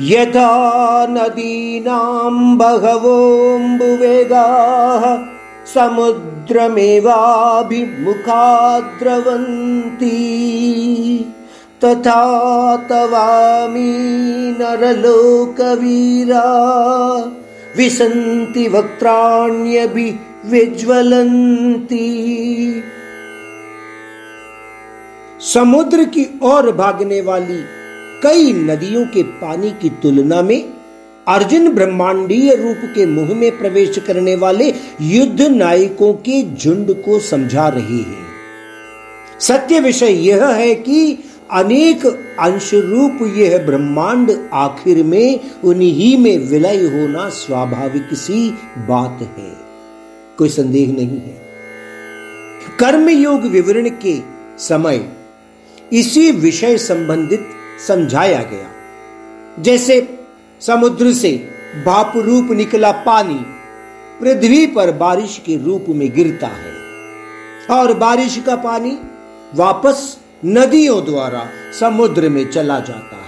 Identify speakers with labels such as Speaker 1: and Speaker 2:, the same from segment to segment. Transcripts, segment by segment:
Speaker 1: यथा नदीनां बहवोऽम्बुवेगाः समुद्रमेवाभिमुखा द्रवन्ति तथा तवामी नरलोकवीरा विसन्ति वक्त्राण्यभि विज्वलन्ति। समुद्र की ओर भागने वाली कई नदियों के पानी की तुलना में अर्जुन ब्रह्मांडीय रूप के मुँह में प्रवेश करने वाले युद्ध नायकों के झुंड को समझा रही है। सत्य विषय यह है कि अनेक अंश रूप यह ब्रह्मांड आखिर में उन्हीं में विलय होना स्वाभाविक सी बात है। कोई संदेह नहीं है। कर्म योग विवरण के समय इसी विषय संबंधित समझाया गया। जैसे समुद्र से भाप रूप निकला पानी, पृथ्वी पर बारिश के रूप में गिरता है। और बारिश का पानी वापस नदियों द्वारा समुद्र में चला जाता है।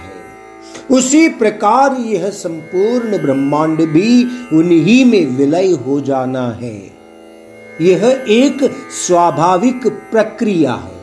Speaker 1: उसी प्रकार यह संपूर्ण ब्रह्मांड भी उन्हीं में विलय हो जाना है। यह एक स्वाभाविक प्रक्रिया है।